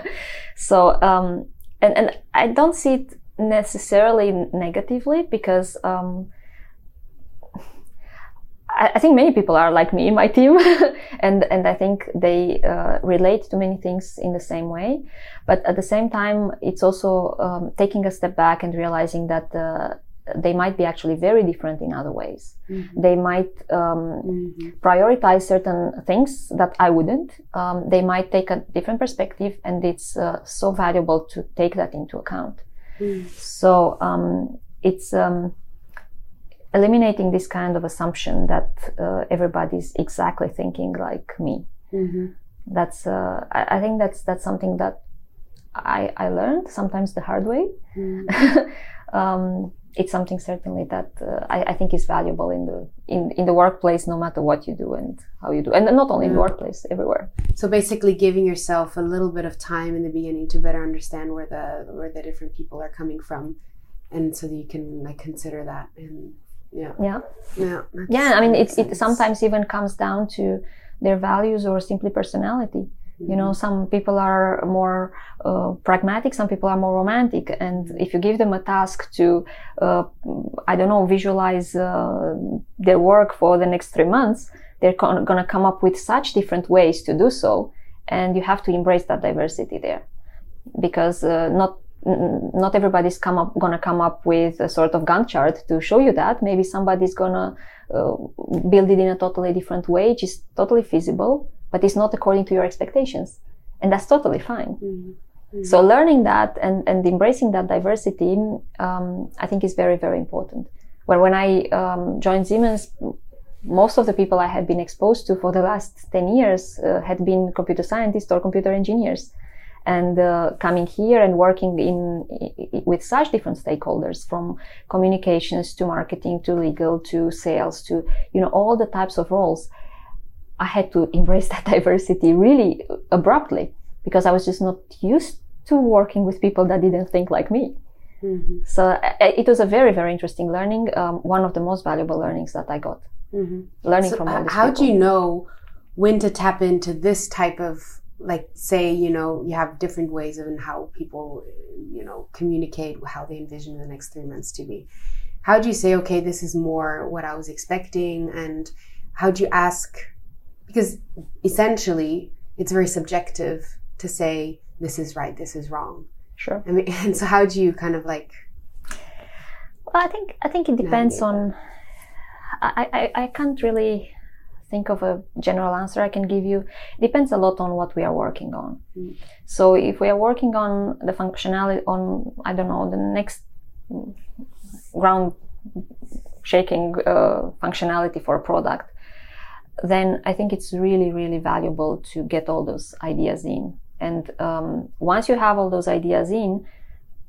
[LAUGHS] so, um, and and I don't see it necessarily negatively because. Um, I think many people are like me in my team, [LAUGHS] and and I think they uh, relate to many things in the same way. But at the same time, it's also um, taking a step back and realizing that uh, they might be actually very different in other ways. They might um, Mhm. prioritize certain things that I wouldn't. Um, they might take a different perspective, and it's uh, so valuable to take that into account. Mm. So um, it's um, eliminating this kind of assumption that uh, everybody's exactly thinking like me. Mhm. That's uh, I, I think that's that's something that I I learned sometimes the hard way. Mm. [LAUGHS] um, it's something certainly that uh, I, I, think is valuable in the in, in the workplace no matter what you do and how you do. And not only in the workplace everywhere. So basically giving yourself a little bit of time in the beginning to better understand where the where the different people are coming from. And so that you can like consider that and yeah. Yeah. Yeah yeah i mean it, it sometimes even comes down to their values or simply personality you know, some people are more uh, pragmatic, some people are more romantic. And if you give them a task to, uh, I don't know, visualize uh, their work for the next three months, they're con- to come up with such different ways to do so. And you have to embrace that diversity there because uh, not not everybody's come up gonna come up with a sort of Gantt chart to show you that. Maybe somebody's gonna uh, build it in a totally different way, which is totally feasible but it's not according to your expectations. And that's totally fine. Mm-hmm. So learning that and, and embracing that diversity, um, I think is very, very important. Where when I um, joined Siemens, most of the people I had been exposed to for the last 10 years uh, had been computer scientists or computer engineers. And uh, coming here and working in, in, with such different stakeholders from communications to marketing to legal to sales to, you know, all the types of roles I had to embrace [LAUGHS] that diversity really abruptly because I was just not used to working with people that didn't think like me. Mm-hmm. So it was a very, very interesting learning. Um, one of the most valuable learnings that I got. Mm-hmm. Learning so from all these How people. do you know when to tap into this type of, like, say, you know, you have different ways of how people, you know, communicate how they envision the next three months to be. How do you say, okay, this is more what I was expecting, and how do you ask because essentially it's very subjective to say this is right, this is wrong. Sure. I mean, [LAUGHS] and so how do you kind of like? Well, I think I think it depends on. I, I I can't really think of a general answer I can give you. It depends a lot on what we are working on. Mm. So if we are working on the functionality on I don't know the next ground shaking uh, functionality for a product, then I think it's really, really valuable to get all those ideas in. And um, once you have all those ideas in,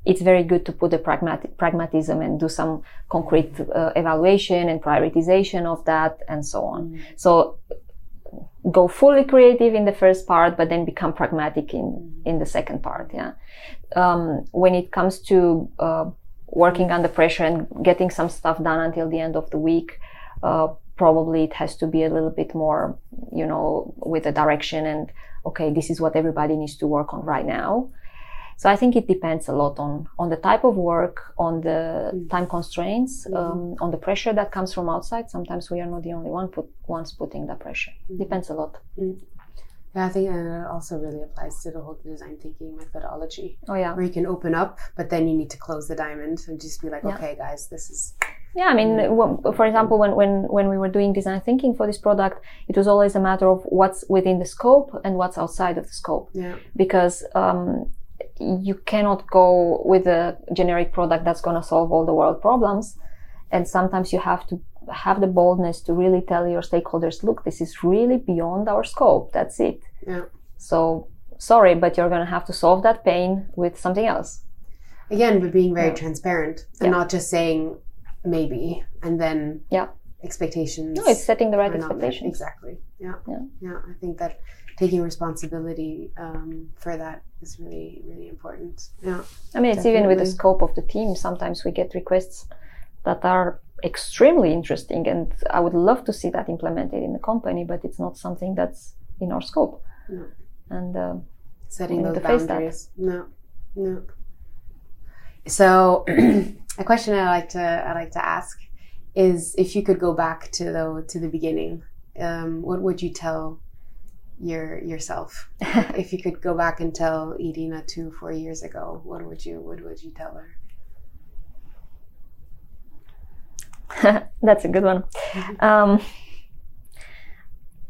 it's very good to put the pragmatic, pragmatism and do some concrete uh, evaluation and prioritization of that and so on. Mm. So go fully creative in the first part, but then become pragmatic in, mm. in the second part. Yeah. Um, when it comes to uh, working under pressure and getting some stuff done until the end of the week, uh, probably it has to be a little bit more, you know, with a direction and, okay, this is what everybody needs to work on right now. So I think it depends a lot on, on the type of work, on the mm. time constraints, mm-hmm. um, on the pressure that comes from outside. Sometimes we are not the only one put, ones putting the pressure. Mm-hmm. Depends a lot. Mm. Yeah, I think it also really applies to the whole design thinking methodology. Oh yeah, where you can open up, but then you need to close the diamond and just be like, yeah. okay, guys, this is yeah, I mean, for example, when, when, when we were doing design thinking for this product, it was always a matter of what's within the scope and what's outside of the scope. Yeah. Because, um, you cannot go with a generic product that's going to solve all the world problems. And sometimes you have to have the boldness to really tell your stakeholders, look, this is really beyond our scope. That's it. Yeah. So sorry, but you're going to have to solve that pain with something else. Again, but being very yeah. transparent and yeah. not just saying, maybe and then yeah expectations no it's setting the right expectations exactly yeah. yeah yeah i think that taking responsibility um, for that is really really important yeah i mean it's definitely. even with the scope of the team sometimes we get requests that are extremely interesting and i would love to see that implemented in the company but it's not something that's in our scope no. and uh, setting those boundaries no no so [CLEARS THROAT] a question I like to I like to ask is if you could go back to the to the beginning, um, what would you tell your yourself [LAUGHS] if you could go back and tell Irina two four years ago? What would you what would you tell her? [LAUGHS] That's a good one. Mm-hmm. Um,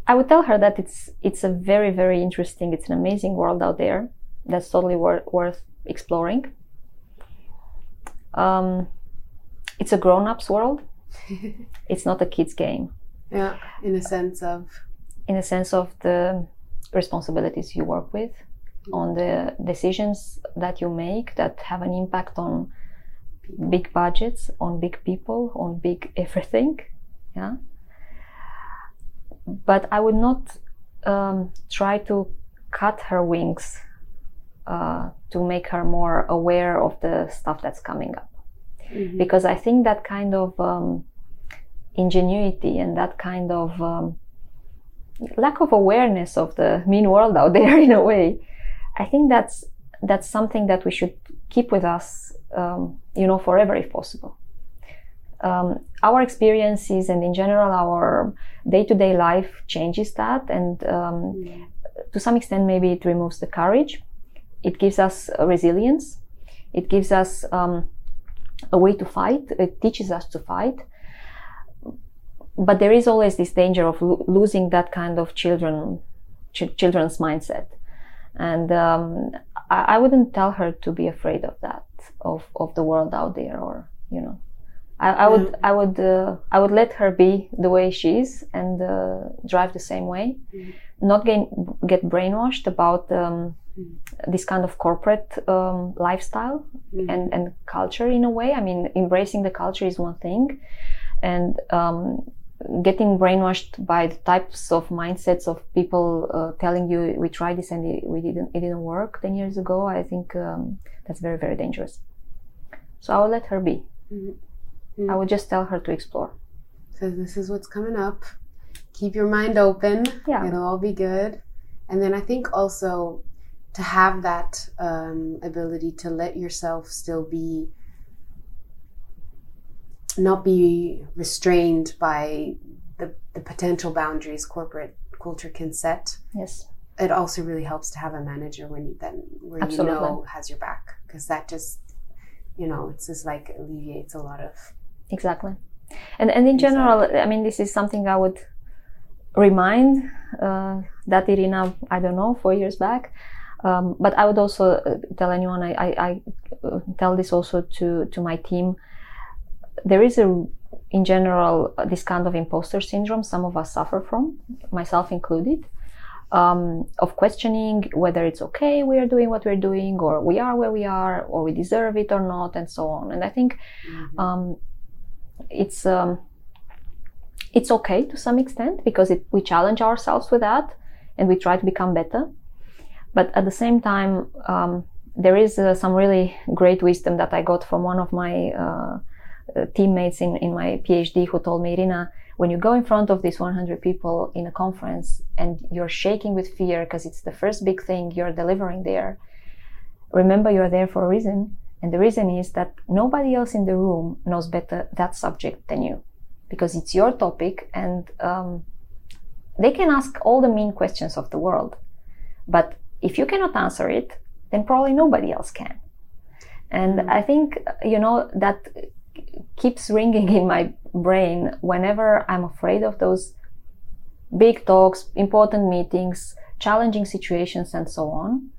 I would tell her that it's it's a very very interesting, it's an amazing world out there that's totally wor- worth exploring um, it's a grown-ups world. [LAUGHS] it's not a kids game. Yeah, in a sense of. In a sense of the responsibilities you work with, on the decisions that you make that have an impact on. Big budgets, on big people, on big everything. Yeah. But I would not um, try to cut her wings uh, to make her more aware of the stuff that's coming up. Mhm. Because I think that kind of um, ingenuity and that kind of um, lack of awareness of the mean world out there, [LAUGHS] in a way, I think that's that's something that we should keep with us, um, you know, forever if possible. Um, our experiences and in general our day-to-day life changes that, and um, to some extent maybe it removes the courage. It gives us resilience. It gives us um, a way to fight. It teaches us to fight. But there is always this danger of lo- losing that kind of children, ch- children's mindset. And um, I, I wouldn't tell her to be afraid of that, of, of the world out there, or you know, I, I would, I would, uh, I would let her be the way she is and uh, drive the same way, Mhm. not get get brainwashed about um, Mhm. this kind of corporate um, lifestyle Mhm. and and culture in a way. I mean, embracing the culture is one thing, and um, getting brainwashed by the types of mindsets of people uh, telling you we tried this and it, we didn't it didn't work 10 years ago i think um, that's very very dangerous so i will let her be Mhm. i would just tell her to explore So this is what's coming up. Keep your mind open. Yeah. It'll all be good. And then I think also to have that um, ability to let yourself still be not be restrained by the, the potential boundaries corporate culture can set. yes. It also really helps to have a manager when you then where Absolutely. you know has your back because that just you know it's just like alleviates a lot of exactly. And and in general i mean this is something i would remind uh, that irina i don't know four years back. Um, but i would also uh, tell anyone i, I, I uh, tell this also to to my team there is a in general this kind of imposter syndrome some of us suffer from myself included um, of questioning whether it's okay we are doing what we're doing or we are where we are or we deserve it or not and so on. And i think um, it's um, it's okay to some extent because it, we challenge ourselves with that and we try to become better. But at the same time um, there is uh, some really great wisdom that i got from one of my uh, teammates in, in my phd who told me irina when you go in front of these 100 people in a conference and you're shaking with fear because it's the first big thing you're delivering there remember you're there for a reason and the reason is that nobody else in the room knows better that subject than you because it's your topic and um, they can ask all the mean questions of the world. But if you cannot answer it, then probably nobody else can. And I think, you know, that keeps ringing in my brain whenever I'm afraid of those big talks, important meetings, challenging situations, and so on.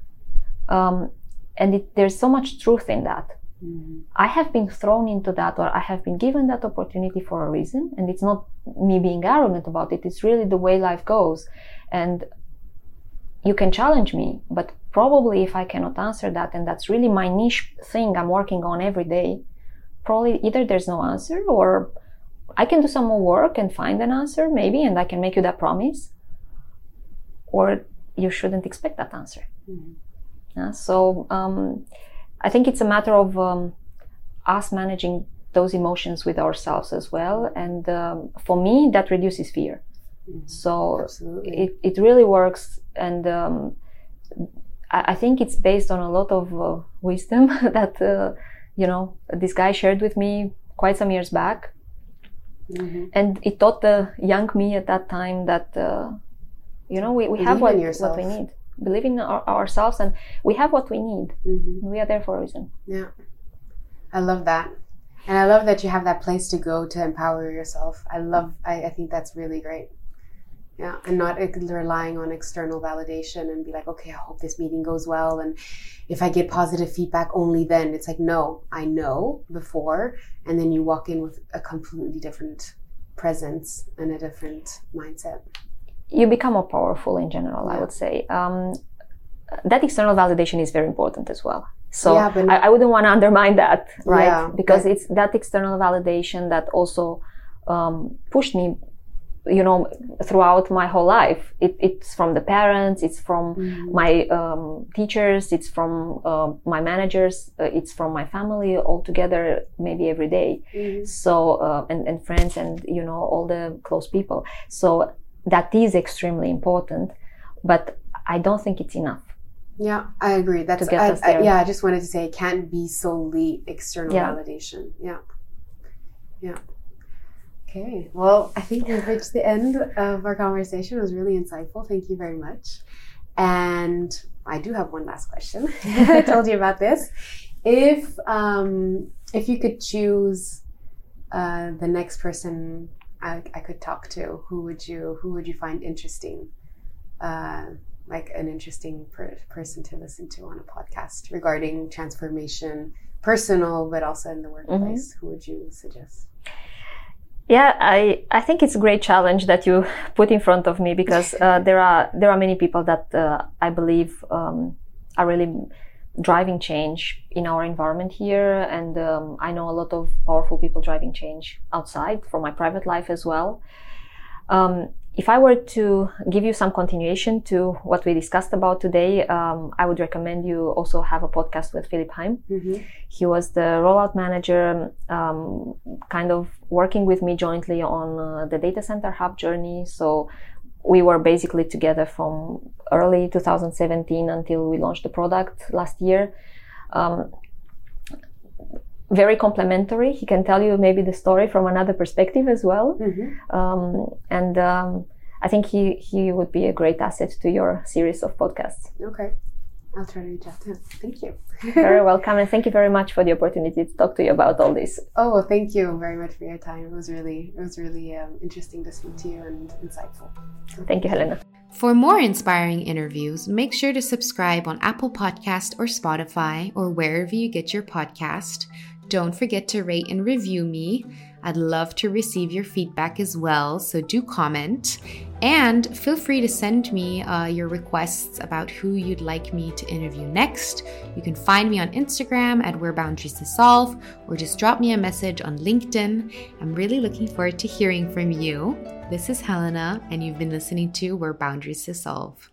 Um, and it, there's so much truth in that. Mhm. I have been thrown into that or I have been given that opportunity for a reason. And it's not me being arrogant about it. It's really the way life goes. And you can challenge me, but probably if I cannot answer that, and that's really my niche thing I'm working on every day, probably either there's no answer or I can do some more work and find an answer maybe, and I can make you that promise. Or you shouldn't expect that answer. Mhm. Yeah, so um, I think it's a matter of um, us managing those emotions with ourselves as well. And um, for me, that reduces fear. Mhm. So Absolutely. it, it really works. And um, I, I think it's based on a lot of uh, wisdom [LAUGHS] that, uh, you know, this guy shared with me quite some years back. Mhm. And it taught the young me at that time that, uh, you know, we, we have what, what we need. Believe in our, ourselves and we have what we need. Mhm. We are there for a reason. Yeah. I love that. And I love that you have that place to go to empower yourself. I love, I, I think that's really great. Yeah. And not relying on external validation and be like, okay, I hope this meeting goes well. And if I get positive feedback, only then. It's like, no, I know before. And then you walk in with a completely different presence and a different mindset. you become more powerful in general i would say um, that external validation is very important as well So yeah, I, I, wouldn't want to undermine that, right? Yeah, because it's that external validation that also um, pushed me you know throughout my whole life. It, it's from the parents it's from mm. my um, teachers it's from uh, my managers uh, it's from my family all together maybe every day. Mm. so uh, and, and friends and you know all the close people. So that is extremely important but i don't think it's enough yeah i agree. That's I, I, yeah i just wanted to say it can't be solely external yeah. validation. Yeah. Yeah Okay, well, I think we've reached the end of our conversation. It was really insightful. Thank you very much. And I do have one last question. [LAUGHS] I told you about this. If um, if you could choose uh, the next person I, I, could talk to, who would you who would you find interesting? Uh, like an interesting per- person to listen to on a podcast regarding transformation, personal but also in the workplace. Mm-hmm. Who would you suggest? Yeah, I, I think it's a great challenge that you [LAUGHS] put in front of me because uh, there are there are many people that uh, I believe um, are really driving change in our environment here, and um, I know a lot of powerful people driving change outside from my private life as well. Um, if I were to give you some continuation to what we discussed about today, um, I would recommend you also have a podcast with Philip Heim. Mm-hmm. He was the rollout manager, um, kind of working with me jointly on uh, the data center hub journey. So we were basically together from early 2017 until we launched the product last year. Um, very complementary. He can tell you maybe the story from another perspective as well. Mm-hmm. Um, and um, I think he, he would be a great asset to your series of podcasts. Okay. I'll try to reach out to him. Thank you. very [LAUGHS] welcome. And thank you very much for the opportunity to talk to you about all this. Oh, well, thank you very much for your time. It was really, it was really um, interesting to speak to you and insightful. Thank you, Helena. For more inspiring interviews, make sure to subscribe on Apple Podcast or Spotify or wherever you get your podcast. Don't forget to rate and review me. I'd love to receive your feedback as well, so do comment. And feel free to send me uh, your requests about who you'd like me to interview next. You can find me on Instagram at Where Boundaries Dissolve, or just drop me a message on LinkedIn. I'm really looking forward to hearing from you. This is Helena, and you've been listening to Where Boundaries Dissolve.